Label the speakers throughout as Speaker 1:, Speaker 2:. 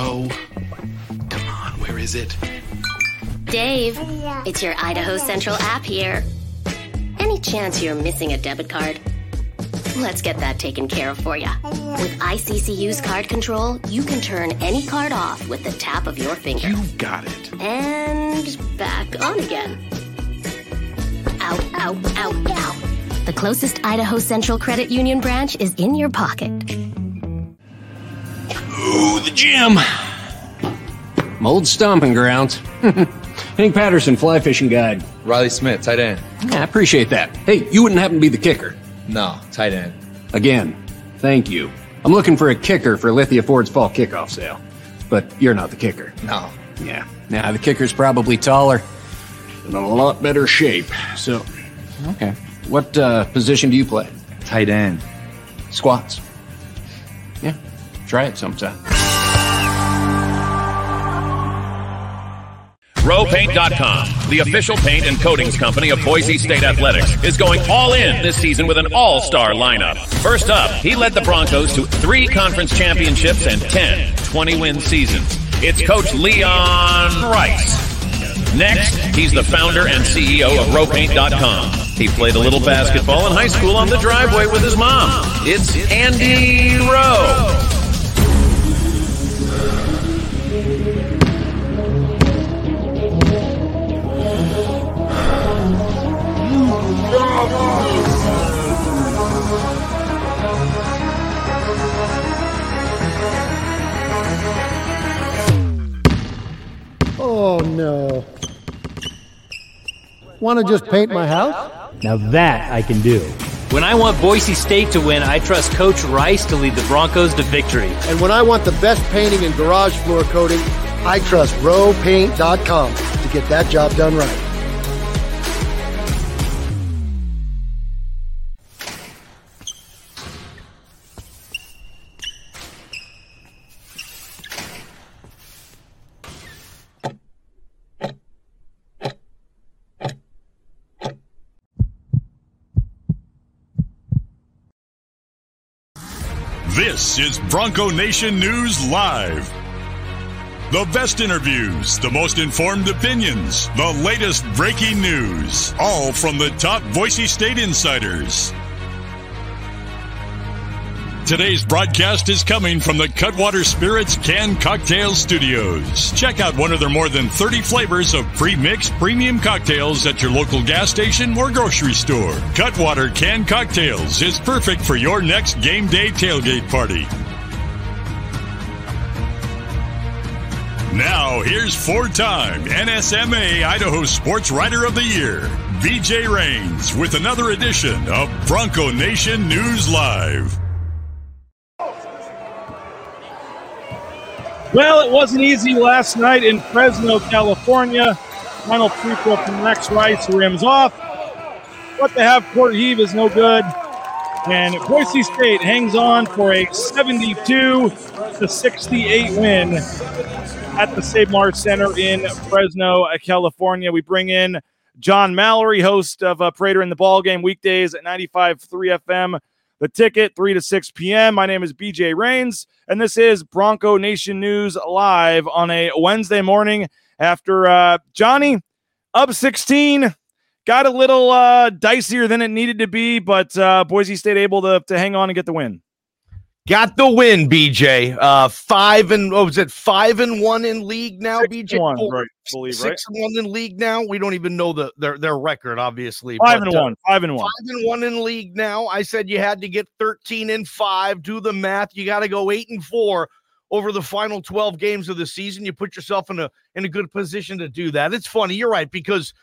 Speaker 1: No. Come on, where is it?
Speaker 2: Dave, it's your Idaho Central app here. Any chance you're missing a debit card? Let's get that taken care of for you. With ICCU's card control, you can turn any card off with the tap of your finger.
Speaker 1: You got it.
Speaker 2: And back on again. Out, out, out, out. The closest Idaho Central Credit Union branch is in your pocket.
Speaker 3: Ooh, the gym. My old stomping grounds. Hank Patterson, fly fishing guide.
Speaker 4: Riley Smith, tight end.
Speaker 3: Yeah, I appreciate that. Hey, you wouldn't happen to be the kicker.
Speaker 4: No, tight end.
Speaker 3: Again, thank you. I'm looking for a kicker for Lithia Ford's fall kickoff sale. But you're not the kicker.
Speaker 4: No.
Speaker 3: Yeah. Now, the kicker's probably taller and in a lot better shape. So, okay. What uh, position do you play?
Speaker 4: Tight end.
Speaker 3: Squats. Yeah. Try it sometime.
Speaker 5: RoePaint.com, the official paint and coatings company of Boise State Athletics, is going all in this season with an all-star lineup. First up, he led the Broncos to three conference championships and 10 20-win seasons. It's Coach Leon Rice. Next, he's the founder and CEO of RoePaint.com. He played a little basketball in high school on the driveway with his mom. It's Andy
Speaker 6: Roe. No. Want to just paint my house?
Speaker 7: Now that I can do.
Speaker 8: When I want Boise State to win, I trust Coach Rice to lead the Broncos to victory.
Speaker 6: And when I want the best painting and garage floor coating, I trust roepaint.com to get that job done right.
Speaker 9: This is Bronco Nation News Live. The best interviews, the most informed opinions, the latest breaking news, all from the top Boise State insiders. Today's broadcast is coming from the Cutwater Spirits Can Cocktail Studios. Check out one of their more than 30 flavors of pre-mixed premium cocktails at your local gas station or grocery store. Cutwater Can Cocktails is perfect for your next game day tailgate party. Now, here's four-time NSMA Idaho Sports Writer of the Year, BJ Rains, with another edition of Bronco Nation News Live.
Speaker 10: Well, it wasn't easy last night in Fresno, California. Final free throw from Rex Rice rims off. But the half court heave is no good. And Boise State hangs on for a 72 to 68 win at the Save Mart Center in Fresno, California. We bring in John Mallory, host of uh, Prater in the Ball Game weekdays at 95.3 FM. The ticket, 3 to 6 p.m. My name is BJ Rains, and this is Bronco Nation News live on a Wednesday morning after uh, Johnny up 16. Got a little uh, dicier than it needed to be, but uh, Boise State able to, to hang on and get the win.
Speaker 11: Got the win, BJ. Uh, five and what was it? Five and one in league now,
Speaker 10: Six
Speaker 11: BJ.
Speaker 10: one, right, believe,
Speaker 11: six and one in league now. We don't even know the their their record, obviously.
Speaker 10: Five
Speaker 11: but,
Speaker 10: and
Speaker 11: uh,
Speaker 10: one. Five and one.
Speaker 11: Five and one in league now. I said you had to get 13 and five. Do the math. You got to go eight and four over the final 12 games of the season. You put yourself in a in a good position to do that. It's funny. You're right because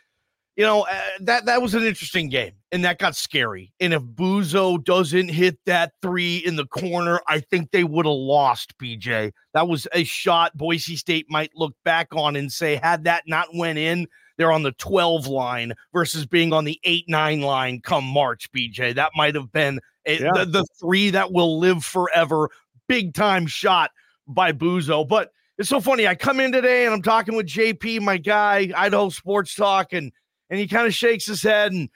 Speaker 11: you know uh, that that was an interesting game and that got scary. And if Buzo doesn't hit that three in the corner, I think they would have lost. BJ, that was a shot Boise State might look back on and say, had that not went in, they're on the 12 line versus being on the 8 9 line come March, BJ. That might have been a,
Speaker 10: Yeah.
Speaker 11: the, the three that will live forever. Big time shot by Buzo. But it's so funny. I come in today and I'm talking with JP, my guy, Idaho Sports Talk, and and he kind of shakes his head and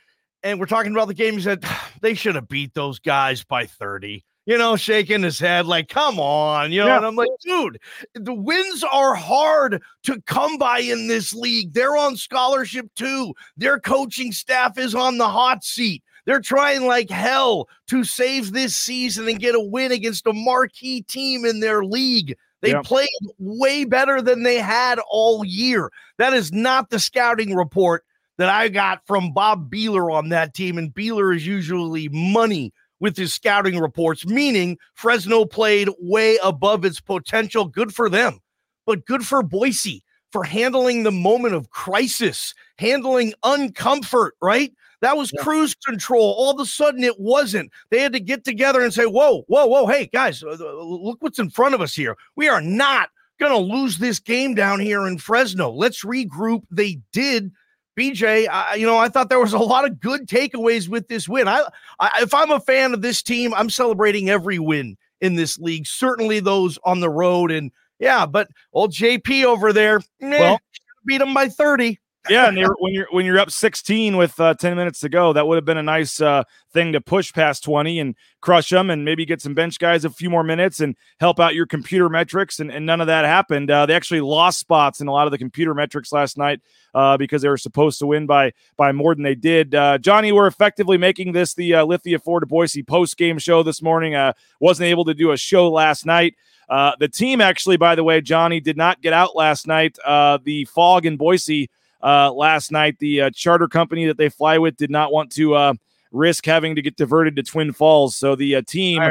Speaker 11: and we're talking about the game. He said they should have beat those guys by 30. you know, shaking his head like, come on, you know,
Speaker 10: Yeah.
Speaker 11: and I'm like, dude, the wins are hard to come by in this league. They're on scholarship too. Their coaching staff is on the hot seat. They're trying like hell to save this season and get a win against a marquee team in their league. They
Speaker 10: Yeah.
Speaker 11: played way better than they had all year. That is not the scouting report that I got from Bob Beeler on that team. And Beeler is usually money with his scouting reports, meaning Fresno played way above its potential. Good for them, but good for Boise for handling the moment of crisis, handling uncomfort, right? That was cruise control. All of a sudden, it wasn't. They had to get together and say, Whoa, whoa, whoa, hey, guys, uh, uh, look what's in front of us here. We are not going to lose this game down here in Fresno. Let's regroup. They did. BJ, I, you know, I thought there was a lot of good takeaways with this win. I, I, if I'm a fan of this team, I'm celebrating every win in this league. Certainly those on the road, and yeah, but old JP over there,
Speaker 10: Well-
Speaker 11: beat him by 30.
Speaker 10: Yeah, and you're, when you're when you're up 16 with uh, 10 minutes to go, that would have been a nice uh, thing to push past 20 and crush them, and maybe get some bench guys a few more minutes and help out your computer metrics. And, and none of that happened. Uh, they actually lost spots in a lot of the computer metrics last night uh, because they were supposed to win by by more than they did. Uh, Johnny, we're effectively making this the uh, Lithia Ford Boise post game show this morning. Wasn't able to do a show last night. The team actually, by the way, Johnny did not get out last night. The fog in Boise uh, last night. The uh, charter company that they fly with did not want to uh, risk having to get diverted to Twin Falls, so the uh, team,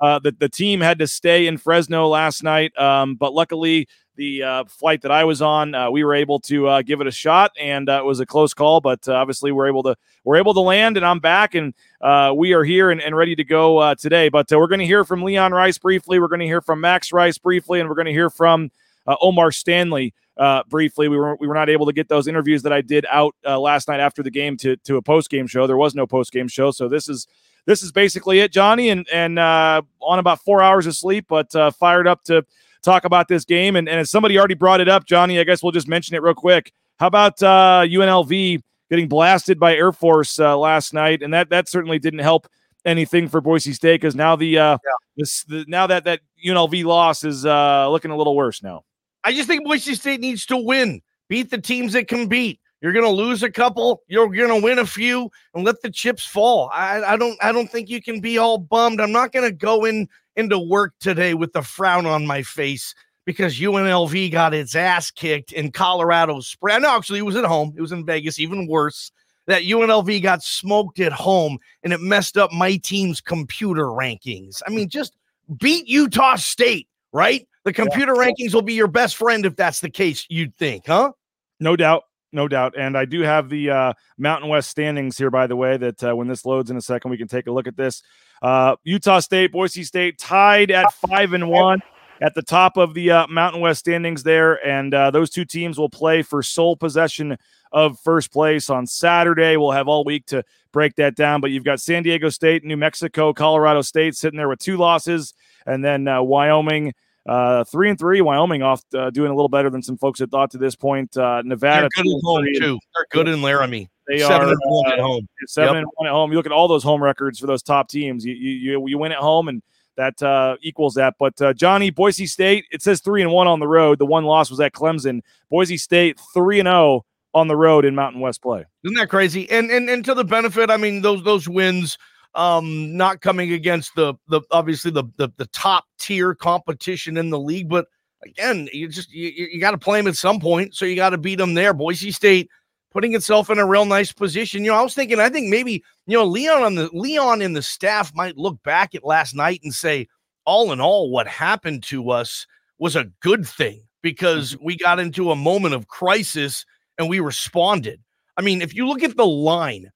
Speaker 10: uh, the the team had to stay in Fresno last night. Um, but luckily, the uh, flight that I was on, uh, we were able to uh, give it a shot, and uh, it was a close call. But uh, obviously, we're able to we're able to land, and I'm back, and uh, we are here and, and ready to go uh, today. But uh, we're going to hear from Leon Rice briefly. We're going to hear from Max Rice briefly, and we're going to hear from uh, Omar Stanley uh, briefly. We were we were not able to get those interviews that I did out uh, last night after the game to to a post game show. There was no post game show, so this is this is basically it, Johnny, and and uh, on about four hours of sleep, but uh, fired up to talk about this game. And, and as somebody already brought it up, Johnny, I guess we'll just mention it real quick. How about uh, UNLV getting blasted by Air Force uh, last night, and that that certainly didn't help anything for Boise State because now the uh, this the, now that that UNLV loss is uh, looking a little worse now.
Speaker 11: I just think Boise State needs to win, beat the teams that can beat. You're going to lose a couple, you're going to win a few, and let the chips fall. I, I don't, I don't think you can be all bummed. I'm not going to go in into work today with a frown on my face because UNLV got its ass kicked in Colorado Springs. No, actually, it was at home. It was in Vegas, even worse. That UNLV got smoked at home and it messed up my team's computer rankings. I mean, just beat Utah State, right? The computer rankings will be your best friend if that's the case, you'd think, huh?
Speaker 10: No doubt. No doubt. And I do have the uh, Mountain West standings here, by the way, that uh, when this loads in a second, we can take a look at this. Uh, Utah State, Boise State tied at five and one at the top of the uh, Mountain West standings there. And uh, those two teams will play for sole possession of first place on Saturday. We'll have all week to break that down. But you've got San Diego State, New Mexico, Colorado State sitting there with two losses, and then uh, Wyoming. Uh, three and three, Wyoming off uh, doing a little better than some folks had thought to this point. Uh, Nevada,
Speaker 11: They're good at home too. They're good in Laramie.
Speaker 10: They
Speaker 11: Seven
Speaker 10: are
Speaker 11: and one at
Speaker 10: uh,
Speaker 11: home.
Speaker 10: Seven
Speaker 11: Yep.
Speaker 10: and one at home. You look at all those home records for those top teams. You you you, win at home, and that uh, equals that. But uh, Johnny, Boise State, it says three and one on the road. The one loss was at Clemson. Boise State three and zero on the road in Mountain West play.
Speaker 11: Isn't that crazy? And and and to the benefit, I mean those those wins, um, not coming against the the obviously the the, the top tier competition in the league, but again, you just you, you got to play them at some point, so you got to beat them there. Boise State putting itself in a real nice position. You know, I was thinking, I think maybe you know Leon on the Leon and the staff might look back at last night and say, all in all, what happened to us was a good thing because we got into a moment of crisis and we responded. I mean, if you look at the line,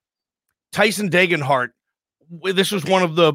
Speaker 11: Tyson Degenhart, this was one of the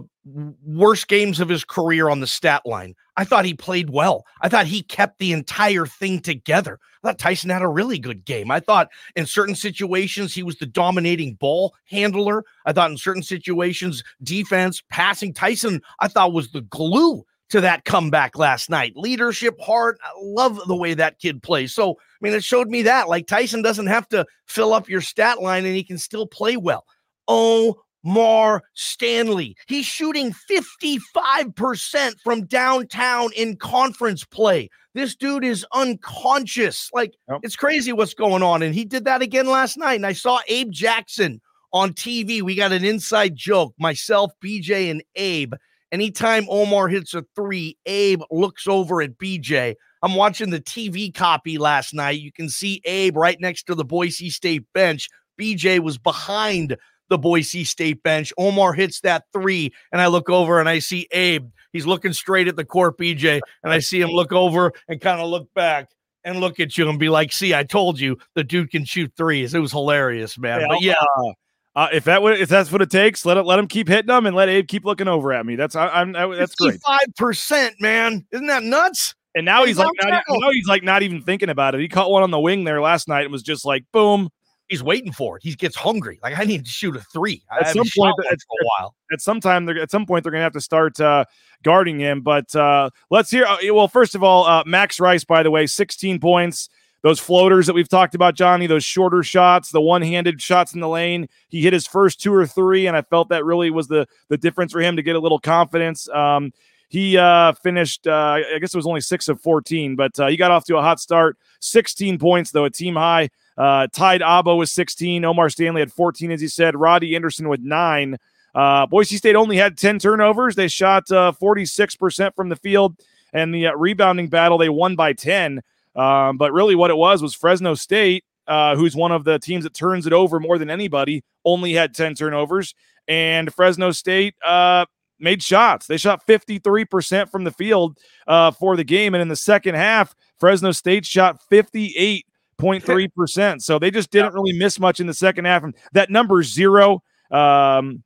Speaker 11: worst games of his career on the stat line. I thought he played well. I thought he kept the entire thing together. I thought Tyson had a really good game. I thought in certain situations he was the dominating ball handler. I thought in certain situations, defense, passing, Tyson, I thought was the glue to that comeback last night. Leadership, heart. I love the way that kid plays. So, I mean, it showed me that like Tyson doesn't have to fill up your stat line and he can still play well. Oh Omar Stanley. He's shooting 55% from downtown in conference play. This dude is unconscious. Like, yep. it's crazy what's going on. And he did that again last night. And I saw Abe Jackson on TV. We got an inside joke, myself, BJ, and Abe. Anytime Omar hits a three, Abe looks over at BJ. I'm watching the TV copy last night. You can see Abe right next to the Boise State bench. BJ was behind the Boise State bench. Omar hits that three, and I look over and I see Abe. He's looking straight at the court, BJ, and I see him look over and kind of look back and look at you and be like, "See, I told you the dude can shoot threes." It was hilarious, man. Yeah, but yeah.
Speaker 10: Uh, uh, if that if that's what it takes, let it let him keep hitting them and let Abe keep looking over at me. That's I, am that's great.
Speaker 11: Five percent, man. Isn't that nuts?
Speaker 10: And now he's, he's like not, now he's like not even thinking about it. He caught one on the wing there last night and was just like boom,
Speaker 11: he's waiting for it. He gets hungry. Like I need to shoot a three.
Speaker 10: At some point, at, for a while. At some time, at some point, they're going to have to start uh, guarding him. But uh, let's hear. Uh, well, first of all, uh, Max Rice, by the way, 16 points. Those floaters that we've talked about, Johnny, those shorter shots, the one-handed shots in the lane. He hit his first two or three, and I felt that really was the the difference for him to get a little confidence. Um, he uh, finished, uh, I guess it was only six of 14, but uh, he got off to a hot start. 16 points, though, a team high. Uh, tied Agbo with 16. Omar Stanley had 14, as he said. Roddy Anderson with nine. Uh, Boise State only had 10 turnovers. They shot uh, 46% from the field. And the uh, rebounding battle, they won by 10. Um, but really, what it was was Fresno State, uh, who's one of the teams that turns it over more than anybody, only had 10 turnovers. And Fresno State uh, made shots. They shot 53% from the field uh, for the game. And in the second half, Fresno State shot 58 0.3%. So they just didn't really miss much in the second half. And that number zero, um,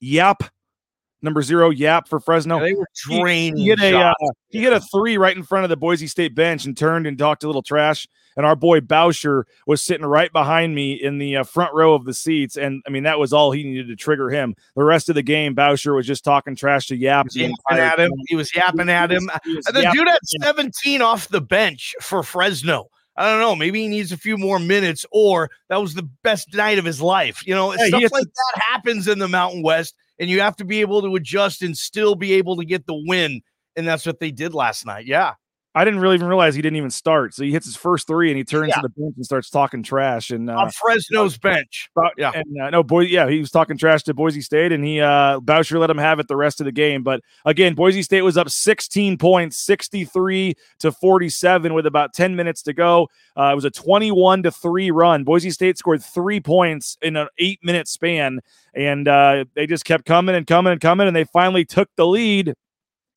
Speaker 10: Yap, number zero, Yap for Fresno.
Speaker 11: Yeah, they were draining.
Speaker 10: He, he, hit a, uh, he hit a three right in front of the Boise State bench and turned and talked a little trash. And our boy Bauscher was sitting right behind me in the uh, front row of the seats. And I mean, that was all he needed to trigger him. The rest of the game, Bauscher was just talking trash to Yap.
Speaker 11: He was yapping at him. He was yapping at him. The dude had 17 off the bench for Fresno. I don't know. Maybe he needs a few more minutes, or that was the best night of his life. You know, yeah, stuff like to- that happens in the Mountain West, and you have to be able to adjust and still be able to get the win. And that's what they did last night. Yeah.
Speaker 10: I didn't really even realize he didn't even start. So he hits his first three and he turns yeah. to the bench and starts talking trash. And uh,
Speaker 11: on Fresno's bench,
Speaker 10: yeah, and uh, no boy, yeah, he was talking trash to Boise State, and he uh, Bauscher let him have it the rest of the game. But again, Boise State was up 16 points, 63 to 47, with about 10 minutes to go. Uh, it was a 21 to three run. Boise State scored three points in an eight minute span, and uh, they just kept coming and coming and coming, and they finally took the lead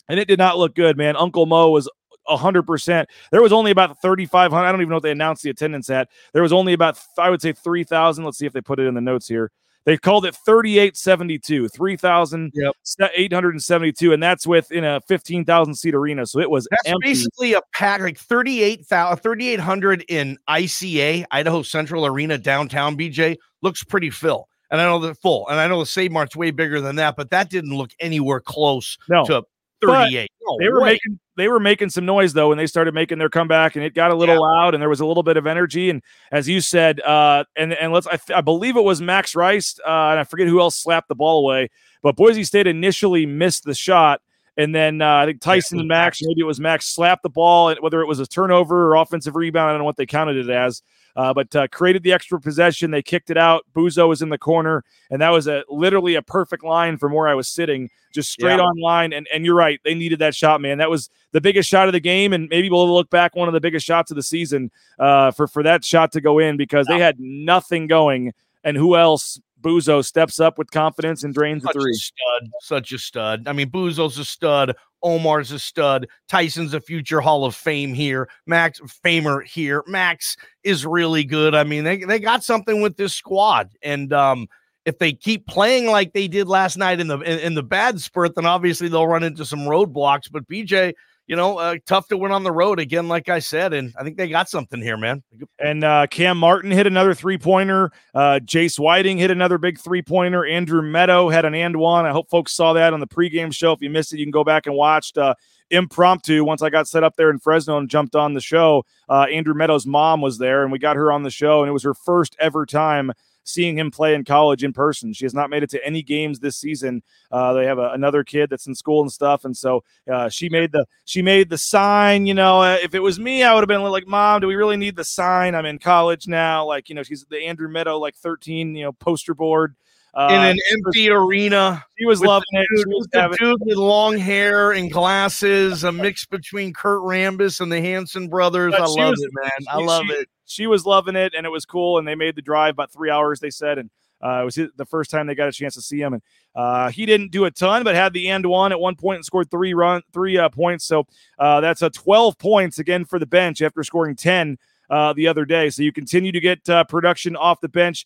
Speaker 10: and it did not look good, man. Uncle Mo was 100%. There was only about 3,500. I don't even know if they announced the attendance at. There was only about, I would say, 3,000. Let's see if they put it in the notes here. They called it 3872, 3,872. Yep. And that's within a 15,000 seat arena. So it was
Speaker 11: that's
Speaker 10: empty.
Speaker 11: basically a pack, like 38,000, 3,800 in ICA, Idaho Central Arena downtown, BJ. Looks pretty full. And I know the full. And I know the Save Mart's way bigger than that, but that didn't look anywhere close no. to 38.
Speaker 10: No they were way. making they were making some noise though when they started making their comeback and it got a little yeah. loud and there was a little bit of energy and as you said uh and and let's I, I believe it was Max Rice uh and I forget who else slapped the ball away but Boise State initially missed the shot and then uh, I think Tyson yeah, and Max, maybe it was Max, slapped the ball, whether it was a turnover or offensive rebound. I don't know what they counted it as uh, but uh, created the extra possession. They kicked it out. Buzo was in the corner, and that was a literally a perfect line from where I was sitting, just straight yeah. on line. And and you're right, they needed that shot, man. That was the biggest shot of the game, and maybe we'll look back one of the biggest shots of the season uh, for for that shot to go in because yeah. they had nothing going. And who else Buzo steps up with confidence and drains
Speaker 11: such
Speaker 10: the three.
Speaker 11: stud, such a stud. I mean, Buzo's a stud. Omar's a stud. Tyson's a future Hall of Fame here. Max Famer here. Max is really good. I mean, they, they got something with this squad. And um, if they keep playing like they did last night in the in, in the bad spurt, then obviously they'll run into some roadblocks. But BJ, you know, uh, tough to win on the road again, like I said. And I think they got something here, man.
Speaker 10: And uh, Cam Martin hit another three pointer. Uh, Jace Whiting hit another big three pointer. Andrew Meadow had an and one. I hope folks saw that on the pregame show. If you missed it, you can go back and watch. Uh, impromptu once I got set up there in Fresno and jumped on the show. Uh, Andrew Meadows' mom was there, and we got her on the show, and it was her first ever time seeing him play in college in person. She has not made it to any games this season. Uh, they have a, another kid that's in school and stuff, and so uh, she made the she made the sign. You know, uh, if it was me, I would have been like, "Mom, do we really need the sign? I'm in college now." Like, you know, she's the Andrew Meadow like 13, you know, poster board. Uh,
Speaker 11: in an empty arena.
Speaker 10: She was loving
Speaker 11: the
Speaker 10: it.
Speaker 11: Dude,
Speaker 10: was
Speaker 11: with the dude with long hair and glasses, a mix between Kurt Rambis and the Hanson brothers.
Speaker 10: But
Speaker 11: I love
Speaker 10: was-
Speaker 11: it, man. I love
Speaker 10: she-
Speaker 11: it.
Speaker 10: She was loving it, and it was cool. And they made the drive about three hours. They said, and uh, it was the first time they got a chance to see him. And uh, he didn't do a ton, but had the end one at one point and scored three run three uh, points. So uh, that's a twelve points again for the bench after scoring ten. Uh, the other day. So you continue to get uh, production off the bench.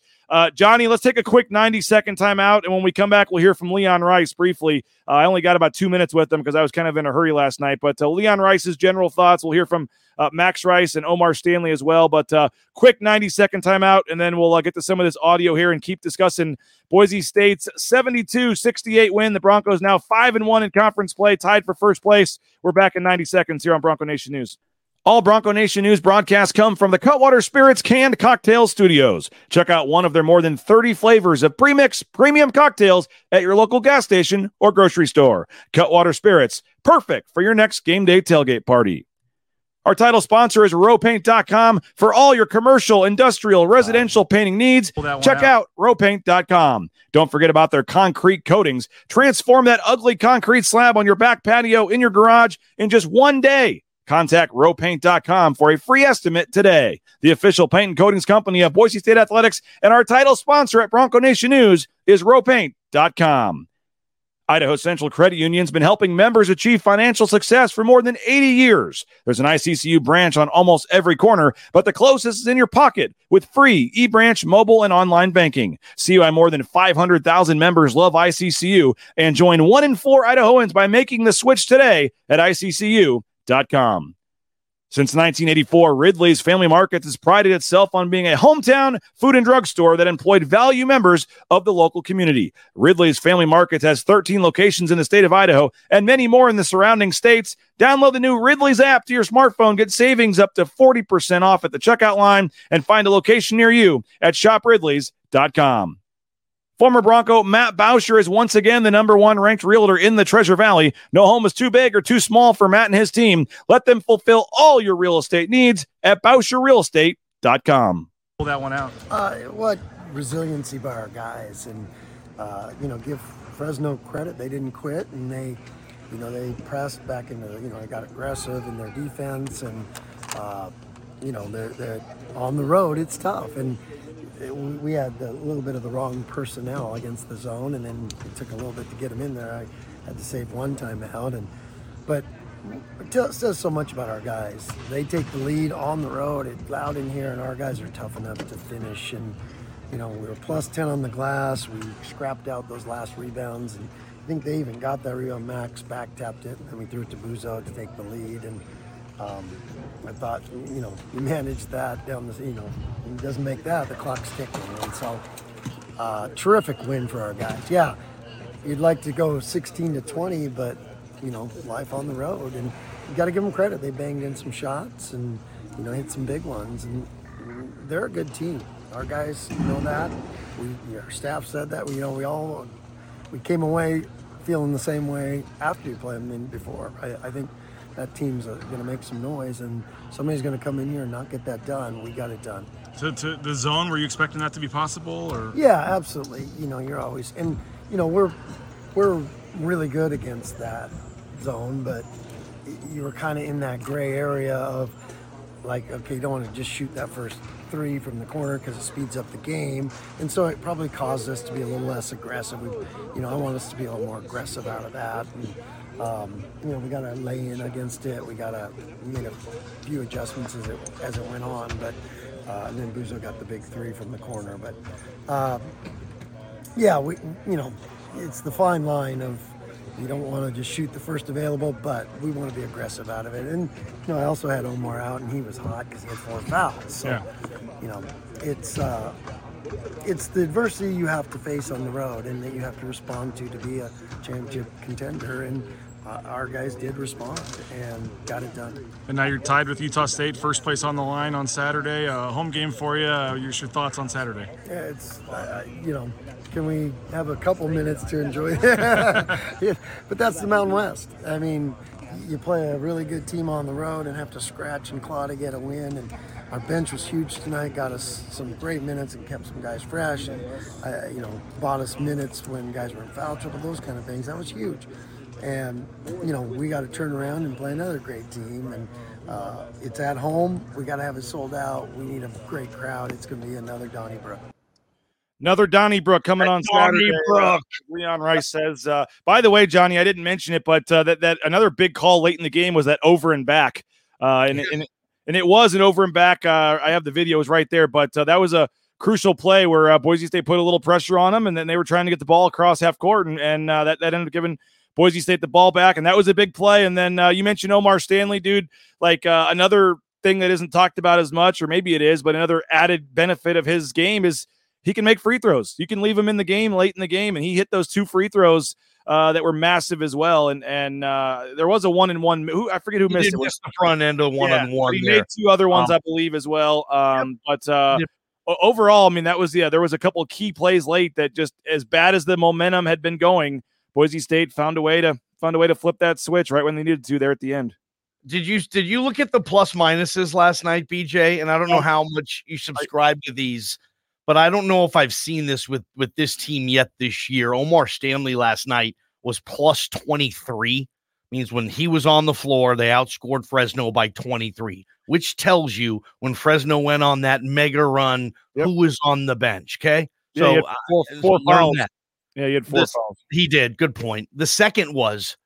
Speaker 10: Johnny, let's take a quick 90 second timeout. And when we come back, we'll hear from Leon Rice briefly. I only got about two minutes with him because I was kind of in a hurry last night. But Leon Rice's general thoughts. We'll hear from uh, Max Rice and Omar Stanley as well. But uh, quick 90 second timeout. And then we'll uh, get to some of this audio here and keep discussing Boise State's 72 68 win. The Broncos now 5 and 1 in conference play, tied for first place. We're back in 90 seconds here on Bronco Nation News. All Bronco Nation News broadcasts come from the Cutwater Spirits Canned Cocktail Studios. Check out one of their more than 30 flavors of premix premium cocktails at your local gas station or grocery store. Cutwater Spirits, perfect for your next game day tailgate party. Our title sponsor is roepaint.com for all your commercial, industrial, residential painting needs. Check out roepaint.com. Don't forget about their concrete coatings. Transform that ugly concrete slab on your back patio in your garage in just one day. Contact roepaint.com for a free estimate today. The official paint and coatings company of Boise State Athletics and our title sponsor at Bronco Nation News is roepaint.com. Idaho Central Credit Union's been helping members achieve financial success for more than 80 years. There's an ICCU branch on almost every corner, but the closest is in your pocket with free e-branch mobile and online banking. See why more than 500,000 members love ICCU and join one in four Idahoans by making the switch today at ICCU.com. Since 1984, Ridley's Family Markets has prided itself on being a hometown food and drug store that employed value members of the local community. Ridley's Family Markets has 13 locations in the state of Idaho and many more in the surrounding states. Download the new Ridley's app to your smartphone, get savings up to 40% off at the checkout line, and find a location near you at shopridleys.com. Former Bronco Matt Bauscher is once again the number one ranked realtor in the Treasure Valley. No home is too big or too small for Matt and his team. Let them fulfill all your real estate needs at BauscherRealEstate.com.
Speaker 12: Pull that one out.
Speaker 6: Uh, what resiliency by our guys, and uh, you know, give Fresno credit. They didn't quit, and they, you know, they pressed back into, you know, they got aggressive in their defense, and uh, you know, they're, they're on the road. It's tough, and it, we had a little bit of the wrong personnel against the zone, and then it took a little bit to get them in there. I had to save one time out, and but it says so much about our guys. They take the lead on the road. It's loud in here, and our guys are tough enough to finish. And you know, we were plus ten on the glass. We scrapped out those last rebounds, and I think they even got that rebound. Max back tapped it, and then we threw it to Buzo to take the lead. And um, I thought, you know, we managed that down the, you know, he doesn't make that, the clock's ticking. And so, uh, terrific win for our guys. Yeah, you'd like to go 16 to 20, but you know, life on the road, and you got to give them credit. They banged in some shots and you know hit some big ones, and they're a good team. Our guys know that. We, our staff said that. We, you know, we all we came away feeling the same way after we played them than before. I, I think that team's uh, going to make some noise, and somebody's going to come in here and not get that done. We got it done.
Speaker 12: To, to the zone, were you expecting that to be possible, or
Speaker 6: Yeah, absolutely. You know, you're always and you know we're we're really good against that zone, but you were kind of in that gray area of like, okay, you don't want to just shoot that first three from the corner because it speeds up the game, and so it probably caused us to be a little less aggressive. We, you know, I want us to be a little more aggressive out of that. And, um, you know, we got to lay in against it. We got to we made a few adjustments as it as it went on, but uh, and then Buzo got the big three from the corner. But uh, yeah, we you know, it's the fine line of you don't want to just shoot the first available, but we want to be aggressive out of it. And you know, I also had Omar out, and he was hot because he had four fouls. So
Speaker 12: Yeah.
Speaker 6: you know, it's. Uh, it's the adversity you have to face on the road and that you have to respond to to be a championship contender. And uh, our guys did respond and got it done.
Speaker 12: And now you're tied with Utah State, first place on the line on Saturday. Uh, home game for you. Uh, your thoughts on Saturday?
Speaker 6: Yeah, it's uh, you know, can we have a couple minutes to enjoy? yeah, but that's the Mountain West. I mean, you play a really good team on the road and have to scratch and claw to get a win. And our bench was huge tonight, got us some great minutes and kept some guys fresh, and uh, you know, bought us minutes when guys were in foul trouble, those kind of things. That was huge. And you know, we got to turn around and play another great team. And uh, it's at home. We got to have it sold out. We need a great crowd. It's going to be another Donnybrook.
Speaker 10: Another Donnybrook coming on Saturday.
Speaker 11: Donnybrook.
Speaker 10: Leon Rice says. Uh, by the way, Johnny, I didn't mention it, but uh, that that another big call late in the game was that over and back, uh, and, and and it was an over and back. Uh, I have the videos right there, but uh, that was a crucial play where uh, Boise State put a little pressure on them, and then they were trying to get the ball across half court, and, and uh, that that ended up giving Boise State the ball back, and that was a big play. And then uh, you mentioned Omar Stanley, dude, like uh, another thing that isn't talked about as much, or maybe it is, but another added benefit of his game is he can make free throws. You can leave him in the game late in the game, and he hit those two free throws uh, that were massive as well. And and uh, there was a one and one. Who I forget who
Speaker 11: He
Speaker 10: missed it.
Speaker 11: miss the front end of one
Speaker 10: Yeah,
Speaker 11: on one.
Speaker 10: He made two other ones,
Speaker 11: Um,
Speaker 10: I believe, as well. Um, But uh, overall, I mean, that was yeah. There was a couple of key plays late that just as bad as the momentum had been going, Boise State found a way to found a way to flip that switch right when they needed to there at the end.
Speaker 11: Did you did you look at the plus minuses last night, BJ? And I don't know how much you subscribe to these, but I don't know if I've seen this with with this team yet this year. Omar Stanley last night was plus 23. Means when he was on the floor, they outscored Fresno by 23, which tells you when Fresno went on that mega run, who was on the bench. Okay.
Speaker 10: Yeah, he had
Speaker 11: uh,
Speaker 10: four-
Speaker 11: so
Speaker 10: four
Speaker 11: learn
Speaker 10: fouls. Yeah, he had four
Speaker 11: This-
Speaker 10: fouls.
Speaker 11: He did. Good point. The second was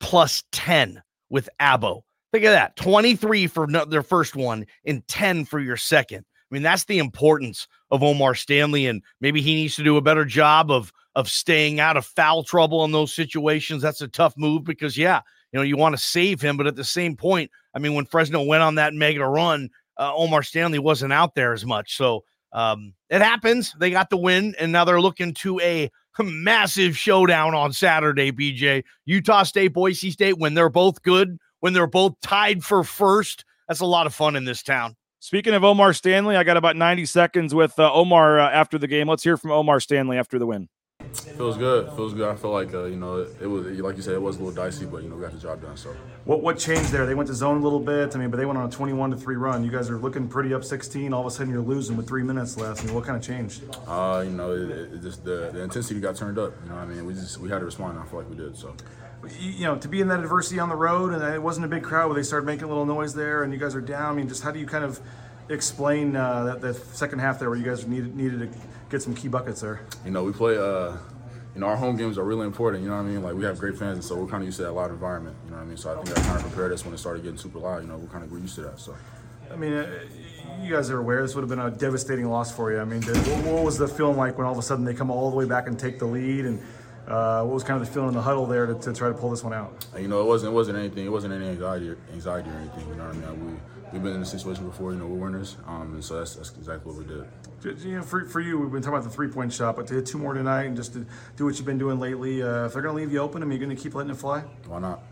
Speaker 11: plus 10 with Agbo. Think of that 23 for no, their first one and 10 for your second. I mean, that's the importance of Omar Stanley, and maybe he needs to do a better job of of staying out of foul trouble in those situations. That's a tough move because, yeah, you know, you want to save him, but at the same point, I mean, when Fresno went on that mega run, uh, Omar Stanley wasn't out there as much. So um, it happens. They got the win, and now they're looking to a massive showdown on Saturday, BJ. Utah State, Boise State, when they're both good, when they're both tied for first. That's a lot of fun in this town.
Speaker 10: Speaking of Omar Stanley, I got about 90 seconds with uh, Omar uh, after the game. Let's hear from Omar Stanley after the win.
Speaker 13: Feels good. Feels good. I feel like uh, you know it, it was like you said it was a little dicey, but you know we got the job done. So
Speaker 12: What what changed there? They went to zone a little bit. I mean, but they went on a 21 to three run. You guys are looking pretty up 16. All of a sudden, you're losing with three minutes left. I mean, what kind of changed?
Speaker 13: uh, you know it, it just the, the intensity got turned up. You know what I mean we just we had to respond. And I feel like we did. So
Speaker 12: You, you know, to be in that adversity on the road, and it wasn't a big crowd where they started making a little noise there, and you guys are down. I mean, just how do you kind of explain uh, that, that second half there where you guys needed needed to get some key buckets there?
Speaker 13: you know we play. Uh, you know our home games are really important. You know what I mean? Like we have great fans, and so we're kind of used to that loud environment. You know what I mean? So I think that kind of prepared us when it started getting super loud. You know we're kind of we're used to that. So.
Speaker 12: I mean, uh, you guys are aware this would have been a devastating loss for you. I mean, did, what, what was the feeling like when all of a sudden they come all the way back and take the lead? And uh, what was kind of the feeling in the huddle there to, to try to pull this one out?
Speaker 13: Uh, You know, it wasn't it wasn't anything. It wasn't any anxiety or, anxiety or anything. You know what I mean? We we've been in this situation before. You know, we're winners. Um, and so that's, that's exactly what we did.
Speaker 12: You know, for, for you, we've been talking about the three point shot, but to hit two more tonight and just to do what you've been doing lately, uh, if they're going to leave you open, I mean, you're going to keep letting it fly?
Speaker 13: Why not?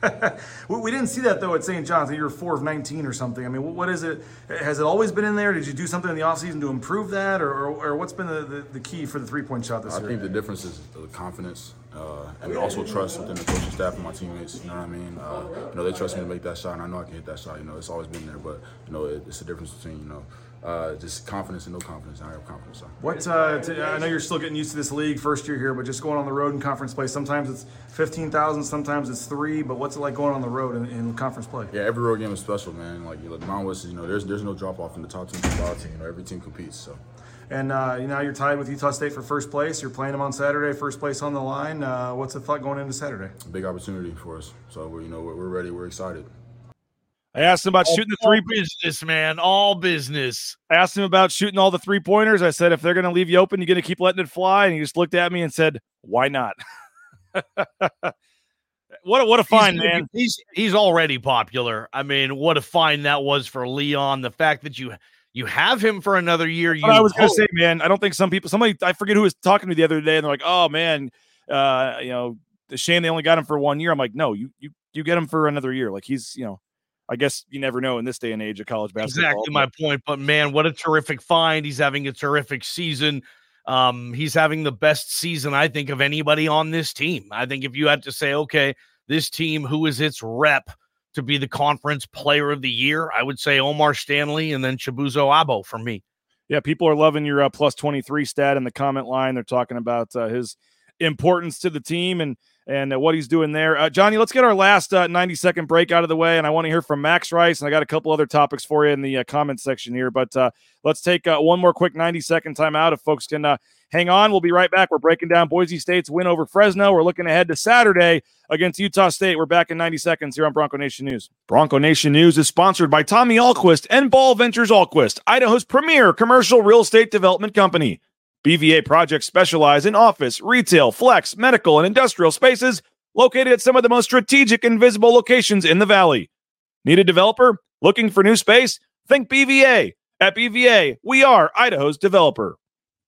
Speaker 12: We, we didn't see that though at St. John's. You were four of 19 or something. I mean, what, what is it? Has it always been in there? Did you do something in the offseason to improve that? Or, or, or what's been the, the, the key for the three point shot this
Speaker 13: I
Speaker 12: year?
Speaker 13: I think the difference is the confidence uh, and also trust within the coaching staff and my teammates. You know what I mean? Uh, you know, they trust me to make that shot, and I know I can hit that shot. You know, it's always been there, but you know, it, it's the difference between you know, uh, just confidence and no confidence. And I have confidence. So.
Speaker 12: What uh, t- I know you're still getting used to this league, first year here, but just going on the road in conference play. Sometimes it's fifteen thousand, sometimes it's three. But what's it like going on the road in, in conference play?
Speaker 13: Yeah, every road game is special, man. Like, you know, Mount West, you know, there's there's no drop off in the top team to bottom team. You know, every team competes. So.
Speaker 12: And uh, you know you're tied with Utah State for first place. You're playing them on Saturday, first place on the line. Uh, what's the thought going into Saturday?
Speaker 13: big opportunity for us. So we're, you know we're, we're ready. We're excited.
Speaker 10: I asked him about shooting the three.
Speaker 11: business, man. All business.
Speaker 10: I asked him about shooting all the three pointers. I said, if they're going to leave you open, you're going to keep letting it fly. And he just looked at me and said, why not? what a, what a find,
Speaker 11: he's,
Speaker 10: man.
Speaker 11: He's he's already popular. I mean, what a find that was for Leon. The fact that you you have him for another year. You
Speaker 10: I was going to say, man, I don't think some people, somebody, I forget who was talking to me the other day, and they're like, oh, man, uh, you know, the shame they only got him for one year. I'm like, no, you you you get him for another year. Like he's you know, I guess you never know in this day and age of college basketball.
Speaker 11: Exactly my point. But man, what a terrific find! He's having a terrific season. Um, he's having the best season I think of anybody on this team. I think if you had to say, okay, this team, who is its rep to be the conference player of the year, I would say Omar Stanley and then Chibuzo Agbo for me.
Speaker 10: Yeah, people are loving your uh, plus 23 stat in the comment line. They're talking about uh, his importance to the team and and uh, what he's doing there. Uh, Johnny, let's get our last uh, 90 second break out of the way. And I want to hear from Max Rice. And I got a couple other topics for you in the uh, comment section here. But let's take one more quick 90 second timeout. If folks can hang on, we'll be right back. We're breaking down Boise State's win over Fresno. We're looking ahead to Saturday against Utah State. We're back in 90 seconds here on Bronco Nation News. Bronco Nation News is sponsored by Tommy Ahlquist and Ball Ventures Ahlquist, Idaho's premier commercial real estate development company. BVA projects specialize in office, retail, flex, medical, and industrial spaces located at some of the most strategic and visible locations in the valley. Need a developer? Looking for new space? Think BVA. At BVA, we are Idaho's developer.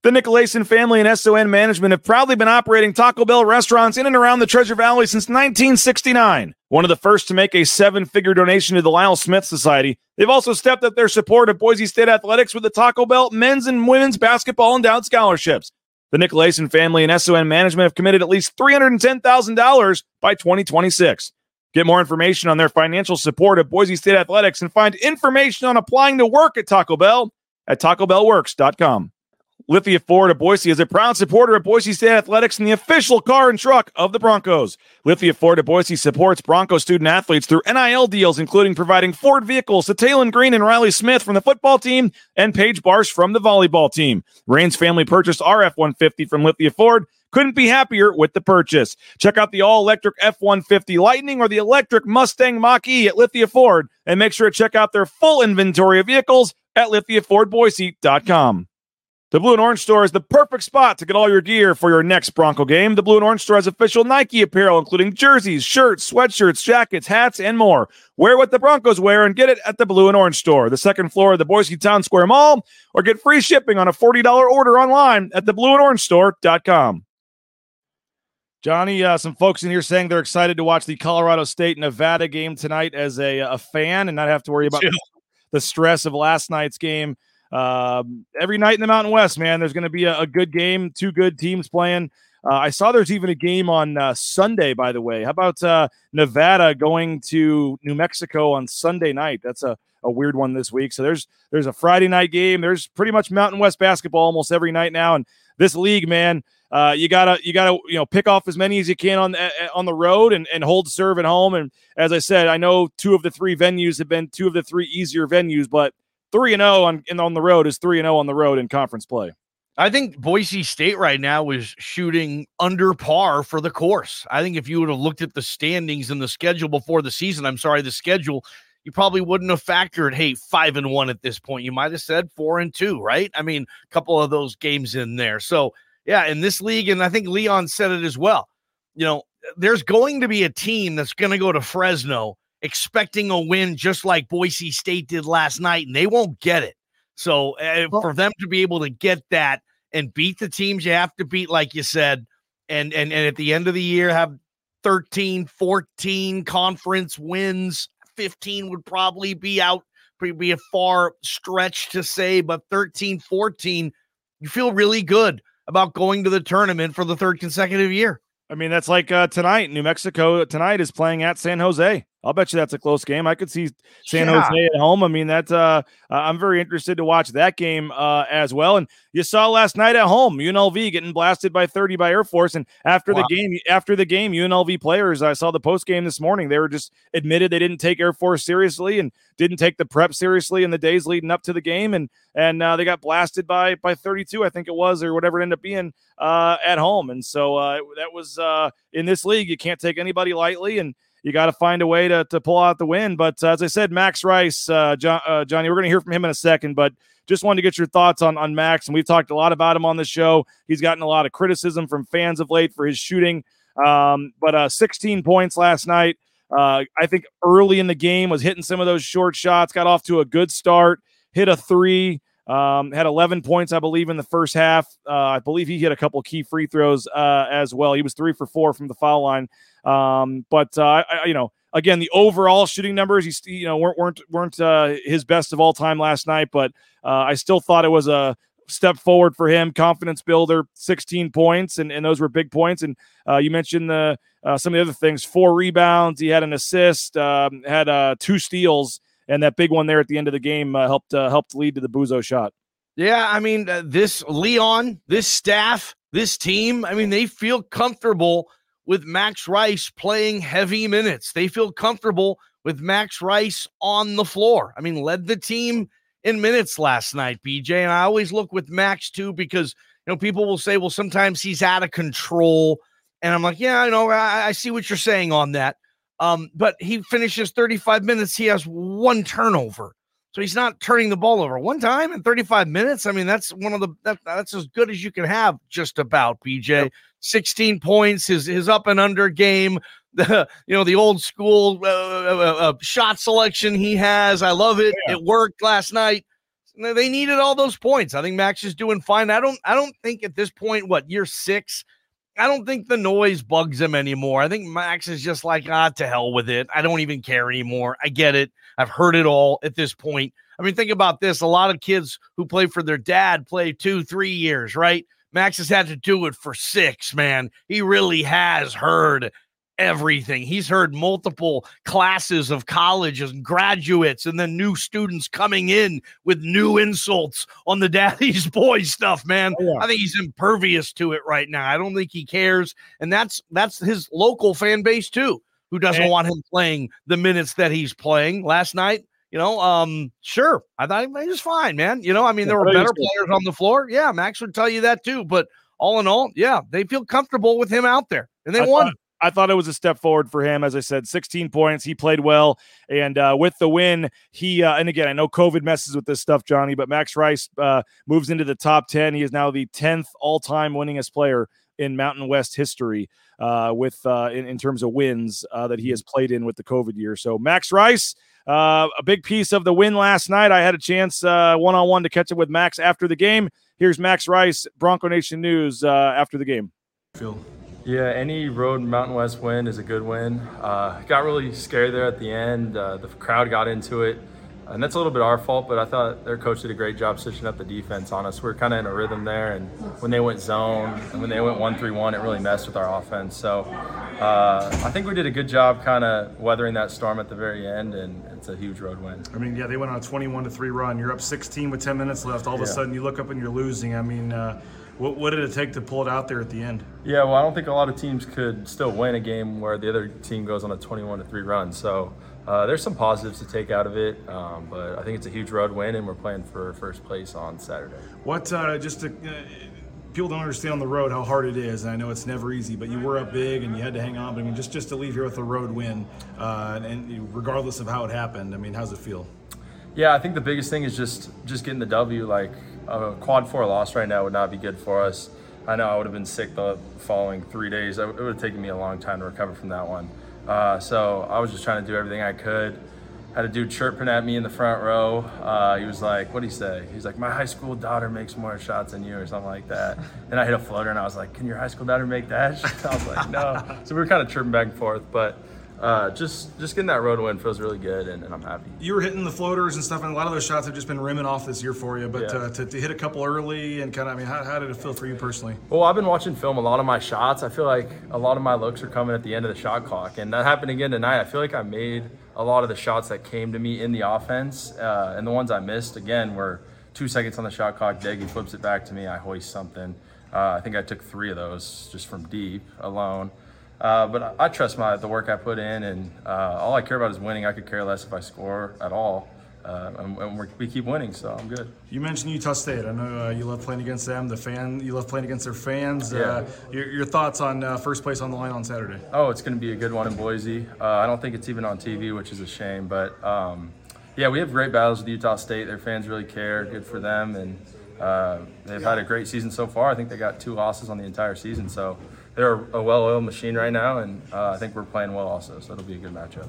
Speaker 10: The Nicolason family and SON management have proudly been operating Taco Bell restaurants in and around the Treasure Valley since 1969. One of the first to make a seven figure donation to the Lyle Smith Society, they've also stepped up their support of Boise State athletics with the Taco Bell men's and women's basketball endowed scholarships. The Nicolason family and SON management have committed at least $310,000 by 2026. Get more information on their financial support of Boise State athletics and find information on applying to work at Taco Bell at tacobellworks.com. Lithia Ford of Boise is a proud supporter of Boise State Athletics and the official car and truck of the Broncos. Lithia Ford of Boise supports Bronco student athletes through NIL deals, including providing Ford vehicles to Taylen Green and Riley Smith from the football team and Paige Barsh from the volleyball team. Rain's family purchased our F 150 from Lithia Ford. Couldn't be happier with the purchase. Check out the all electric F 150 Lightning or the electric Mustang Mach E at Lithia Ford and make sure to check out their full inventory of vehicles at lithiafordboise.com. The Blue and Orange Store is the perfect spot to get all your gear for your next Bronco game. The Blue and Orange Store has official Nike apparel, including jerseys, shirts, sweatshirts, jackets, hats, and more. Wear what the Broncos wear and get it at the Blue and Orange Store, the second floor of the Boise Town Square Mall, or get free shipping on a $40 order online at theblueandorange.store.com. Johnny, uh, some folks in here saying they're excited to watch the Colorado State Nevada game tonight as a, a fan and not have to worry about the stress of last night's game. Um, every night in the Mountain West, man, there's going to be a, a, good game, two good teams playing. Uh, I saw there's even a game on uh, Sunday, by the way. How about uh, Nevada going to New Mexico on Sunday night? That's a, a weird one this week. So there's there's a Friday night game. There's pretty much Mountain West basketball almost every night now. And this league, man, uh, you gotta you gotta you know pick off as many as you can on on the road and, and hold serve at home. And as I said, I know two of the three venues have been two of the three easier venues, but three and zero oh on on the road is three and zero oh on the road in conference play.
Speaker 11: I think Boise State right now is shooting under par for the course. I think if you would have looked at the standings and the schedule before the season, I'm sorry, the schedule, you probably wouldn't have factored, hey, five and one at this point. You might have said four and two, right? I mean, a couple of those games in there. So, yeah, in this league, and I think Leon said it as well. You know, there's going to be a team that's going to go to Fresno expecting a win just like Boise State did last night, and they won't get it. So uh, well, for them to be able to get that and beat the teams you have to beat, like you said, and and and at the end of the year have 13, 14 conference wins, 15 would probably be out, be a far stretch to say, but 13, 14, you feel really good about going to the tournament for the third consecutive year.
Speaker 10: I mean, that's like uh, tonight. New Mexico tonight is playing at San Jose. I'll bet you that's a close game. I could see San yeah. Jose at home. I mean, that's uh, I'm very interested to watch that game uh, as well. And you saw last night at home, UNLV getting blasted by 30 by Air Force. And after wow. the game, after the game, UNLV players, I saw the post game this morning. They were just admitted they didn't take Air Force seriously and didn't take the prep seriously in the days leading up to the game. And and uh, they got blasted by by 32, I think it was, or whatever it ended up being uh, at home. And so uh, that was uh, in this league, you can't take anybody lightly. And you got to find a way to, to pull out the win. But uh, as I said, Max Rice, uh, John, uh, Johnny, we're going to hear from him in a second, but just wanted to get your thoughts on, on Max. And we've talked a lot about him on the show. He's gotten a lot of criticism from fans of late for his shooting. Um, but uh, 16 points last night. Uh, I think early in the game was hitting some of those short shots, got off to a good start, hit a three. Um, had 11 points, I believe, in the first half. Uh, I believe he hit a couple key free throws uh, as well. He was three for four from the foul line. Um, but uh, I, you know, again, the overall shooting numbers, he's you know weren't weren't weren't uh, his best of all time last night. But uh, I still thought it was a step forward for him, confidence builder, 16 points, and, and those were big points. And uh, you mentioned the uh, some of the other things: four rebounds, he had an assist, um, had uh, two steals and that big one there at the end of the game uh, helped uh, helped lead to the Buzo shot.
Speaker 11: Yeah, I mean uh, this Leon, this staff, this team. I mean they feel comfortable with Max Rice playing heavy minutes. They feel comfortable with Max Rice on the floor. I mean, led the team in minutes last night, BJ. And I always look with Max too because you know people will say, well, sometimes he's out of control. And I'm like, yeah, I know, I, I see what you're saying on that. Um, but he finishes 35 minutes. He has one turnover. So he's not turning the ball over one time in 35 minutes. I mean, that's one of the that, that's as good as you can have, just about. BJ, yep. 16 points, his his up and under game, the you know the old school uh, uh, uh, shot selection he has. I love it. Yeah. It worked last night. They needed all those points. I think Max is doing fine. I don't I don't think at this point, what year six, I don't think the noise bugs him anymore. I think Max is just like, ah, to hell with it. I don't even care anymore. I get it. I've heard it all at this point. I mean, think about this. A lot of kids who play for their dad play two, three years, right? Max has had to do it for six, man. He really has heard everything. He's heard multiple classes of colleges and graduates and then new students coming in with new insults on the daddy's boy stuff, man. Oh, yeah. I think he's impervious to it right now. I don't think he cares. And that's that's his local fan base too, who doesn't and- want him playing the minutes that he's playing. Last night, you know, um, sure. I thought he was fine, man. You know, I mean, there were better players on the floor. Yeah, Max would tell you that too. But all in all, yeah, they feel comfortable with him out there and they I won.
Speaker 10: Thought- I thought it was a step forward for him. As I said, 16 points. He played well. And uh, with the win, he, uh, and again, I know COVID messes with this stuff, Johnny, but Max Rice uh, moves into the top 10. He is now the 10th all time winningest player in Mountain West history uh, with uh, in, in, terms of wins uh, that he has played in with the COVID year. So, Max Rice. a big piece of the win last night. I had a chance one on one to catch up with Max after the game. Here's Max Rice, Bronco Nation News after the game.
Speaker 14: Phil. Yeah, any road Mountain West win is a good win. Uh, got really scared there at the end. Uh, the crowd got into it, and that's a little bit our fault. But I thought their coach did a great job stitching up the defense on us. We are kind of in a rhythm there, and when they went zone and when they went one three one, it really messed with our offense. So uh, I think we did a good job kind of weathering that storm at the very end, and it's a huge road win.
Speaker 15: I mean, yeah, they went on a 21 to three run. You're up 16 with 10 minutes left. All of a yeah. sudden, you look up and you're losing. I mean. Uh, what, what, did it take to pull it out there at the end?
Speaker 14: Yeah, well, I don't think a lot of teams could still win a game where the other team goes on a 21 to 3 run. So uh, there's some positives to take out of it, um, but I think it's a huge road win, and we're playing for first place on Saturday.
Speaker 15: What, uh, just to, uh, people don't understand on the road how hard it is, and I know it's never easy, but you were up big and you had to hang on. But I mean, just, just to leave here with a road win, uh, and regardless of how it happened, I mean, how's it feel?
Speaker 14: Yeah, I think the biggest thing is just just getting the W. Like a quad four loss right now would not be good for us. I know I would have been sick the following three days. It would have taken me a long time to recover from that one. Uh, so I was just trying to do everything I could. Had a dude chirping at me in the front row. Uh, he was like, "What do you say?" He's like, "My high school daughter makes more shots than you," or something like that. And I hit a floater, and I was like, "Can your high school daughter make that?" I was like, "No." So we were kind of chirping back and forth, but uh, just just getting that road win feels really good, and, and, I'm happy.
Speaker 15: You were hitting the floaters and stuff, and a lot of those shots have just been rimming off this year for you. But yeah. uh, to, to, hit a couple early and kind of, I mean, how, how, did it feel for you personally?
Speaker 14: Well, I've been watching film a lot of my shots. I feel like a lot of my looks are coming at the end of the shot clock, and that happened again tonight. I feel like I made a lot of the shots that came to me in the offense, uh, and the ones I missed again were two seconds on the shot clock. Deggy flips it back to me. I hoist something. Uh, I think I took three of those just from deep alone. Uh, but I, trust my the work I put in, and uh, all I care about is winning. I could care less if I score at all. Uh, and, and we keep winning, so I'm good.
Speaker 15: You mentioned Utah State. I know uh, you love playing against them. The fan, you love playing against their fans.
Speaker 14: Yeah.
Speaker 15: Uh, your, your, thoughts on uh, first place on the line on Saturday?
Speaker 14: Oh, it's going to be a good one in Boise. I don't think it's even on TV, which is a shame. But um, yeah, we have great battles with Utah State. Their fans really care. Good for them, and they've had a great season so far. I think they got two losses on the entire season, so they're a well-oiled machine right now, and uh, I think we're playing well also. So it'll be a good matchup.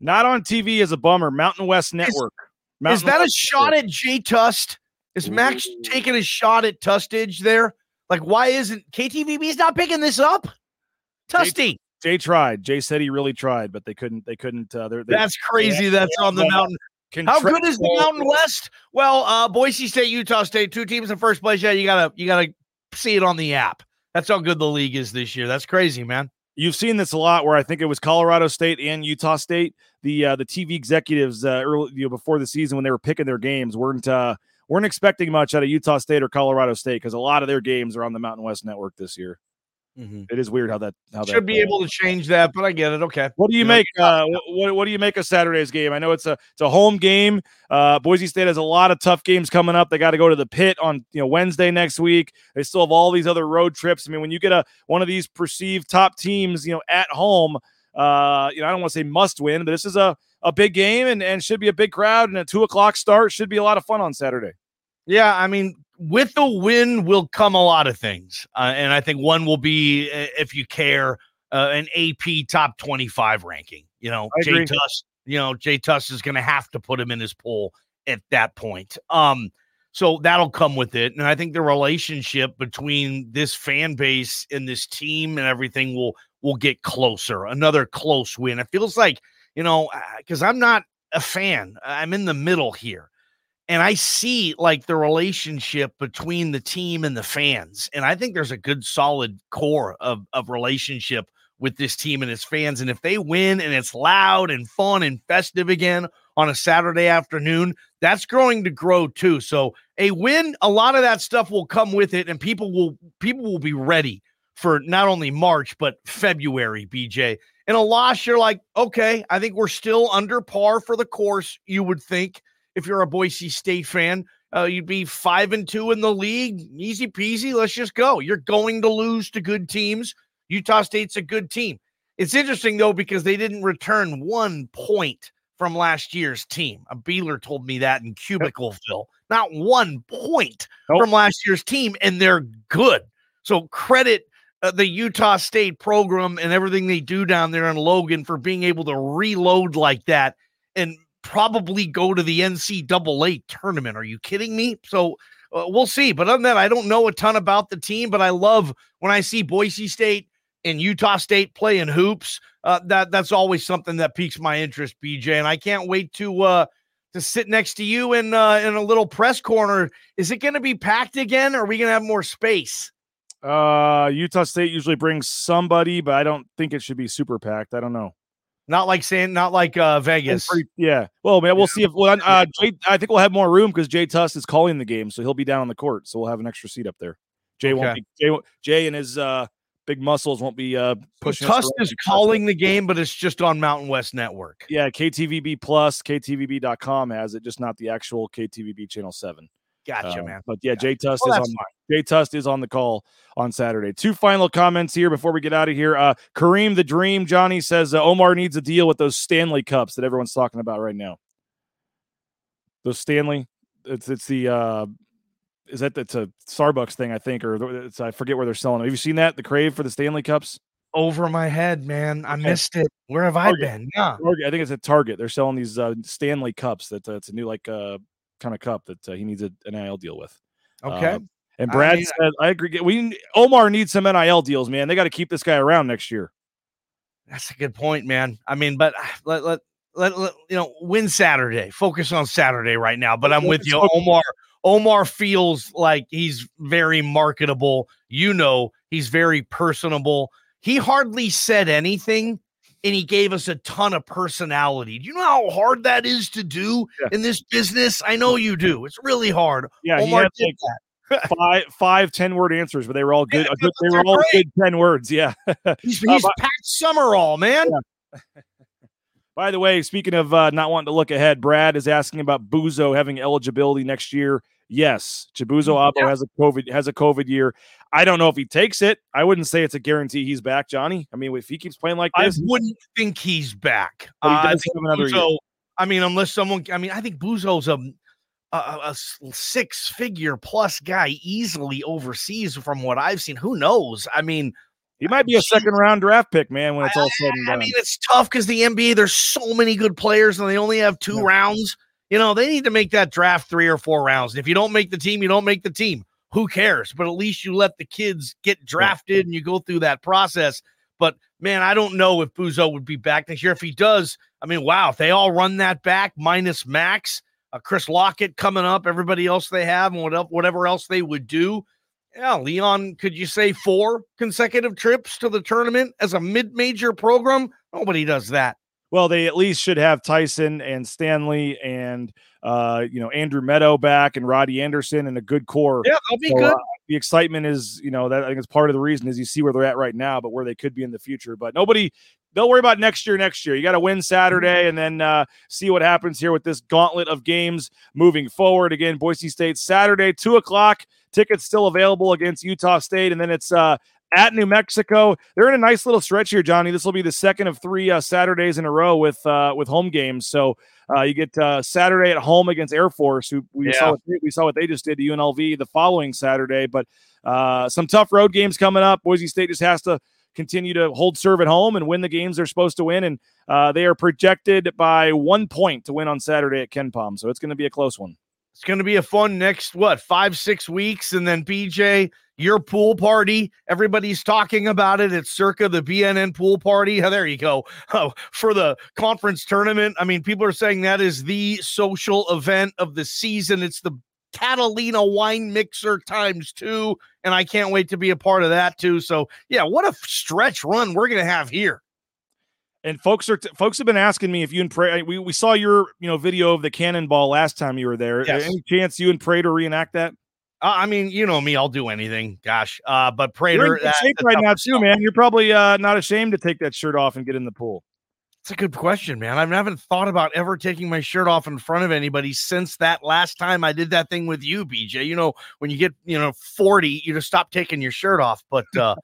Speaker 10: Not on TV is a bummer. Mountain West Network.
Speaker 11: Is, Mountain is that West a shot Network. at Jay Tust? Is Max taking a shot at Tustage there? Like, why isn't KTVB's not picking this up? Tusty.
Speaker 10: Jay tried. Jay said he really tried, but they couldn't. They couldn't. Uh, they're, they,
Speaker 11: That's crazy. That's on the mountain. How good is the Mountain West? Well, uh, Boise State, Utah State, two teams in first place. Yeah, you gotta you gotta see it on the app. That's how good the league is this year. That's crazy, man.
Speaker 10: You've seen this a lot, where I think it was Colorado State and Utah State. The uh, the TV executives uh, early you know, before the season when they were picking their games weren't uh, weren't expecting much out of Utah State or Colorado State because a lot of their games are on the Mountain West Network this year.
Speaker 11: Mhm.
Speaker 10: It is weird how that how that
Speaker 11: Should be able to change that, but I get it. Okay.
Speaker 10: What do you
Speaker 11: You know,
Speaker 10: make? Uh, what, what do you make of Saturday's game? I know it's a it's a home game. Uh, Boise State has a lot of tough games coming up. They got to go to the pit on you know Wednesday next week. They still have all these other road trips. I mean, when you get a one of these perceived top teams, you know, at home, uh, you know, I don't want to say must win, but this is a a big game and and should be a big crowd and a two o'clock start should be a lot of fun on Saturday.
Speaker 11: Yeah, I mean, with the win will come a lot of things, uh, and I think one will be, uh, if you care, uh, an AP top twenty-five ranking. You know,
Speaker 10: I
Speaker 11: Jay
Speaker 10: agree.
Speaker 11: Tust. You know, Jay Tust is going to have to put him in his poll at that point. Um, so that'll come with it, and I think the relationship between this fan base and this team and everything will will get closer. Another close win. It feels like you know, because I'm not a fan. I'm in the middle here and I see like the relationship between the team and the fans, and I think there's a good solid core of of relationship with this team and its fans. And if they win and it's loud and fun and festive again on a Saturday afternoon, that's growing to grow too. So a win, a lot of that stuff will come with it, and people will people will be ready for not only March but February, BJ. And a loss, you're like, okay, I think we're still under par for the course. You would think if you're a Boise State fan, uh, you'd be five and two in the league, easy peasy. Let's just go. You're going to lose to good teams. Utah State's a good team. It's interesting though because they didn't return one point from last year's team. A Beeler told me that in Cubicleville. Not one point from last year's team, and they're good. So credit uh, the Utah State program and everything they do down there in Logan for being able to reload like that and probably go to the NCAA tournament. Are you kidding me? So uh, we'll see. But other than that, I don't know a ton about the team, but I love when I see Boise State and Utah State playing hoops. Uh, that that's always something that piques my interest, BJ. And I can't wait to uh, to sit next to you in uh, in a little press corner. Is it going to be packed again? Or are we going to have more space?
Speaker 10: Uh, Utah State usually brings somebody, but I don't think it should be super packed. I don't know.
Speaker 11: Not like saying, not like uh, Vegas.
Speaker 10: Pretty- yeah. Well, man, we'll see if well, uh, Jay, I think we'll have more room because Jay Tust is calling the game, so he'll be down on the court, so we'll have an extra seat up there. Jay won't be Jay, Jay and his uh big muscles won't be uh pushing. us Tust
Speaker 11: is calling the game, but it's just on Mountain West Network.
Speaker 10: Yeah, KTVB plus KTVB.com has it, just not the actual KTVB channel seven.
Speaker 11: Gotcha,
Speaker 10: Uh,
Speaker 11: man.
Speaker 10: But yeah, Jay Tust
Speaker 11: Well,
Speaker 10: is on Jay Tust is on the call on Saturday. Two final comments here before we get out of here. Uh Kareem the Dream Johnny says uh, Omar needs a deal with those Stanley cups that everyone's talking about right now. Those Stanley, it's it's the uh is that it's a Starbucks thing I think or it's I forget where they're selling them. Have you seen that the crave for the Stanley cups?
Speaker 11: Over my head, man. I missed it. Where have I been? Yeah.
Speaker 10: Target. I think it's at Target. They're selling these uh, Stanley cups. That uh, it's a new like uh, kind of cup that uh, he needs a, an NIL deal with.
Speaker 11: Okay.
Speaker 10: Uh, and
Speaker 11: I
Speaker 10: Brad
Speaker 11: mean-
Speaker 10: said, "I agree. We Omar needs some NIL deals, man. They got to keep this guy around next year."
Speaker 11: That's a good point, man. I mean, but ah, let let let, let you know, win Saturday. Focus on Saturday right now. But I'm with you, Omar. Omar feels like he's very marketable. You know, he's very personable. He hardly said anything, and he gave us a ton of personality. Do you know how hard that is to do in this business? I know you do. It's really hard.
Speaker 10: Yeah, he
Speaker 11: Omar
Speaker 10: had
Speaker 11: did
Speaker 10: like
Speaker 11: that.
Speaker 10: five five ten word answers, but they were all good.
Speaker 11: Yeah,
Speaker 10: good they were all
Speaker 11: great.
Speaker 10: good ten words. Yeah.
Speaker 11: He's,
Speaker 10: Uh,
Speaker 11: he's
Speaker 10: by-
Speaker 11: Pat Summerall, man.
Speaker 10: By the way, speaking of uh, not wanting to look ahead, Brad is asking about Buzo having eligibility next year. Yes, Chibuzo Agbo has a COVID has a COVID year. I don't know if he takes it. I wouldn't say it's a guarantee he's back, Johnny. I mean, if he keeps playing like this, I
Speaker 11: wouldn't think he's back.
Speaker 10: But he
Speaker 11: Uh, I
Speaker 10: does
Speaker 11: think
Speaker 10: have another year.
Speaker 11: Buzo, I mean, unless someone, I mean, I think Buzo's a, a, a six figure plus guy easily overseas from what I've seen. Who knows? I mean,
Speaker 10: he might be a second round draft pick, man. When it's all said and
Speaker 11: I
Speaker 10: done.
Speaker 11: mean, it's tough because the NBA, there's so many good players and they only have two rounds. You know, they need to make that draft three or four rounds. And if you don't make the team, you don't make the team. Who cares? But at least you let the kids get drafted and you go through that process. But man, I don't know if Buzo would be back next year. If he does, I mean, wow, if they all run that back minus Max, uh, Chris Lockett coming up, everybody else they have, and whatever, whatever else they would do. Yeah, Leon, could you say four consecutive trips to the tournament as a mid major program? Nobody does that.
Speaker 10: Well, they at least should have Tyson and Stanley and uh, you know Andrew Meadow back and Roddy Anderson and a good core.
Speaker 11: Yeah, they'll be
Speaker 10: So,
Speaker 11: good.
Speaker 10: uh, the excitement is, you know, that I think is part of the reason is you see where they're at right now, but where they could be in the future. But nobody, don't worry about next year. Next year, you got to win Saturday and then uh, see what happens here with this gauntlet of games moving forward. Again, Boise State Saturday, two o'clock. Tickets still available against Utah State, and then it's uh, at New Mexico. They're in a nice little stretch here, Johnny. This will be the second of three uh, Saturdays in a row with uh, with home games. So uh, you get uh, Saturday at home against Air Force, who we
Speaker 11: Yeah.
Speaker 10: saw what they, we saw what they just did to UNLV the following Saturday. But uh, some tough road games coming up. Boise State just has to continue to hold serve at home and win the games they're supposed to win. And uh, they are projected by one point to win on Saturday at KenPom. So it's going to be a close one.
Speaker 11: It's going to be a fun next what five six weeks, and then BJ, your pool party. Everybody's talking about it. It's circa the BNN pool party. Oh, there you go oh, for the conference tournament. I mean, people are saying that is the social event of the season. It's the Catalina wine mixer times two, and I can't wait to be a part of that too. So yeah, what a stretch run we're going to have here.
Speaker 10: And folks are folks have been asking me if you and Pray we, we saw your you know video of the cannonball last time you were there.
Speaker 11: Yes.
Speaker 10: Any chance you and Prater reenact that?
Speaker 11: Uh, I mean, you know me, I'll do anything. Gosh, uh, but
Speaker 10: You're in
Speaker 11: Prater, that-
Speaker 10: shape right now too, man. You're probably uh, not ashamed to take that shirt off and get in the pool.
Speaker 11: It's a good question, man. I haven't thought about ever taking my shirt off in front of anybody since that last time I did that thing with you, BJ. You know, when you get, you know, 40, you just stop taking your shirt off. But uh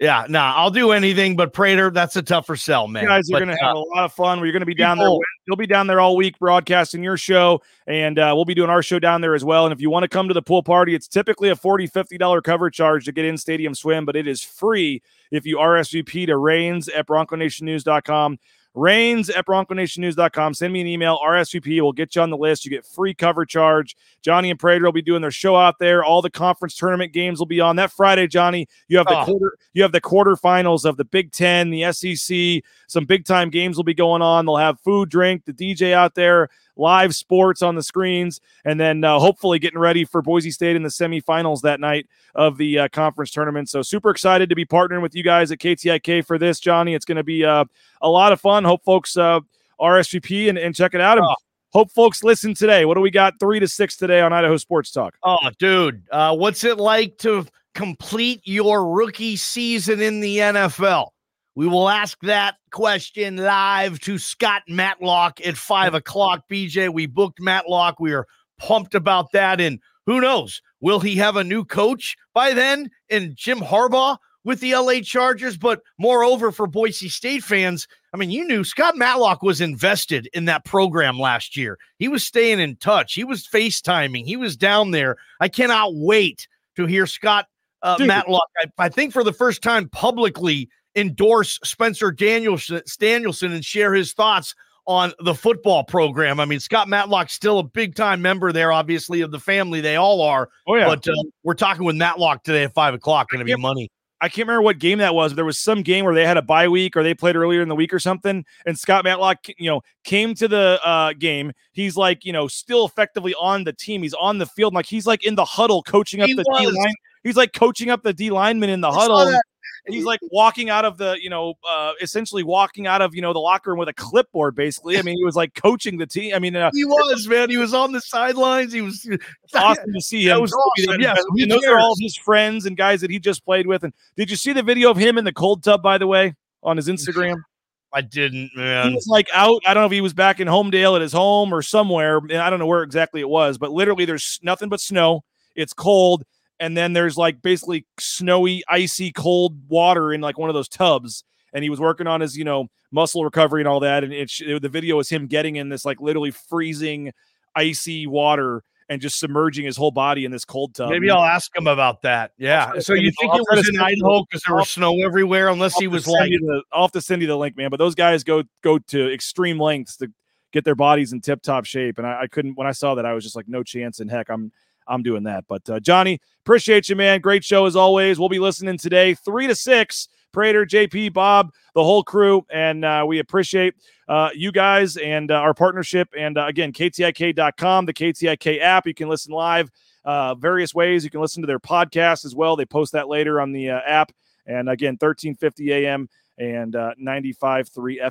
Speaker 11: yeah, nah, I'll do anything but Prater, that's a tougher sell, man.
Speaker 10: You guys are going to
Speaker 11: uh,
Speaker 10: have a lot of fun. We're going to be down there. You'll be down there all week broadcasting your show, and uh, we'll be doing our show down there as well. And if you want to come to the pool party, it's typically a $40, $50 cover charge to get in stadium swim, but it is free if you RSVP to Rains at BroncoNationNews.com. Rains at BroncoNationNews.com. Send me an email, RSVP. We'll get you on the list. You get free cover charge. Johnny and Prater will be doing their show out there. All the conference tournament games will be on that Friday. Johnny, you have the
Speaker 11: Oh.
Speaker 10: quarter, you have the quarterfinals of the Big Ten, the SEC. Some big time games will be going on. They'll have food, drink, the DJ out there, live sports on the screens, and then uh, hopefully getting ready for Boise State in the semifinals that night of the uh, conference tournament. So super excited to be partnering with you guys at KTIK for this, Johnny. It's going to be uh, a lot of fun. Hope folks uh, RSVP and, and check it out. And hope folks listen today. What do we got? Three to six today on Idaho Sports Talk.
Speaker 11: Oh, dude, uh, what's it like to complete your rookie season in the NFL? We will ask that question live to Scott Matlock at five o'clock. BJ, we booked Matlock. We are pumped about that. And who knows? Will he have a new coach by then? And Jim Harbaugh with the LA Chargers. But moreover, for Boise State fans, I mean, you knew Scott Matlock was invested in that program last year. He was staying in touch. He was FaceTiming. He was down there. I cannot wait to hear Scott uh, Matlock. I, I think for the first time publicly endorse Spencer Danielson, Danielson and share his thoughts on the football program. I mean, Scott Matlock's still a big time member there, obviously, of the family. They all are.
Speaker 10: Oh, yeah.
Speaker 11: But uh, we're talking with Matlock today at five o'clock. Going to be money.
Speaker 10: I can't remember what game that was, but there was some game where they had a bye week or they played earlier in the week or something. And Scott Matlock, you know, came to the uh, game. He's like, you know, still effectively on the team. He's on the field. Like he's like in the huddle, coaching up
Speaker 11: He
Speaker 10: the D line. He's like coaching up the D lineman in the
Speaker 11: I
Speaker 10: huddle. And he's like walking out of the, you know, uh, essentially walking out of, you know, the locker room with a clipboard, basically. I mean, he was like coaching the team. I mean, uh,
Speaker 11: He was, man. He was on the sidelines. He was
Speaker 10: awesome to see
Speaker 11: That
Speaker 10: him.
Speaker 11: was awesome.
Speaker 10: that
Speaker 11: Yes,
Speaker 10: invested.
Speaker 11: who
Speaker 10: and those are all his friends and guys that he just played with. And did you see the video of him in the cold tub, by the way, on his Instagram?
Speaker 11: I didn't, man.
Speaker 10: He was like out. I don't know if he was back in Homedale at his home or somewhere. and I don't know where exactly it was, but literally there's nothing but snow. It's cold. And then there's like basically snowy, icy, cold water in like one of those tubs. And he was working on his, you know, muscle recovery and all that. And it, sh- the video is him getting in this like literally freezing, icy water and just submerging his whole body in this cold tub.
Speaker 11: Maybe I'll ask him about that. Yeah. So you think it was in
Speaker 10: send you the-
Speaker 11: Idaho because there was snow everywhere, unless he was like,
Speaker 10: the, I'll have to send you the link, man. But those guys go go to extreme lengths to get their bodies in tip top shape. And I, I, couldn't when I saw that I was just like, no chance in heck. I'm I'm doing that. But uh, Johnny, appreciate you, man. Great show as always. We'll be listening today, three to six. Prater, JP, Bob, the whole crew, and uh, we appreciate uh, you guys and uh, our partnership. And uh, again, KTIK.com, the KTIK app. You can listen live uh, various ways. You can listen to their podcast as well. They post that later on the app. And again, 1350 a.m. and uh, 95.3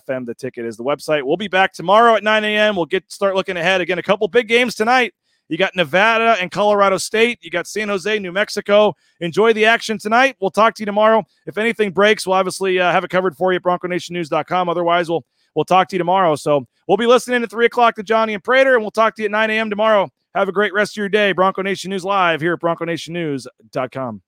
Speaker 10: FM. The ticket is the website. We'll be back tomorrow at 9 a.m. We'll get start looking ahead. Again, a couple big games tonight. You got Nevada and Colorado State. You got San Jose, New Mexico. Enjoy the action tonight. We'll talk to you tomorrow. If anything breaks, we'll obviously uh, have it covered for you at BroncoNationNews.com. Otherwise, we'll we'll talk to you tomorrow. So we'll be listening at three o'clock to Johnny and Prater, and we'll talk to you at 9 a.m. tomorrow. Have a great rest of your day. Bronco Nation News live here at BroncoNationNews.com.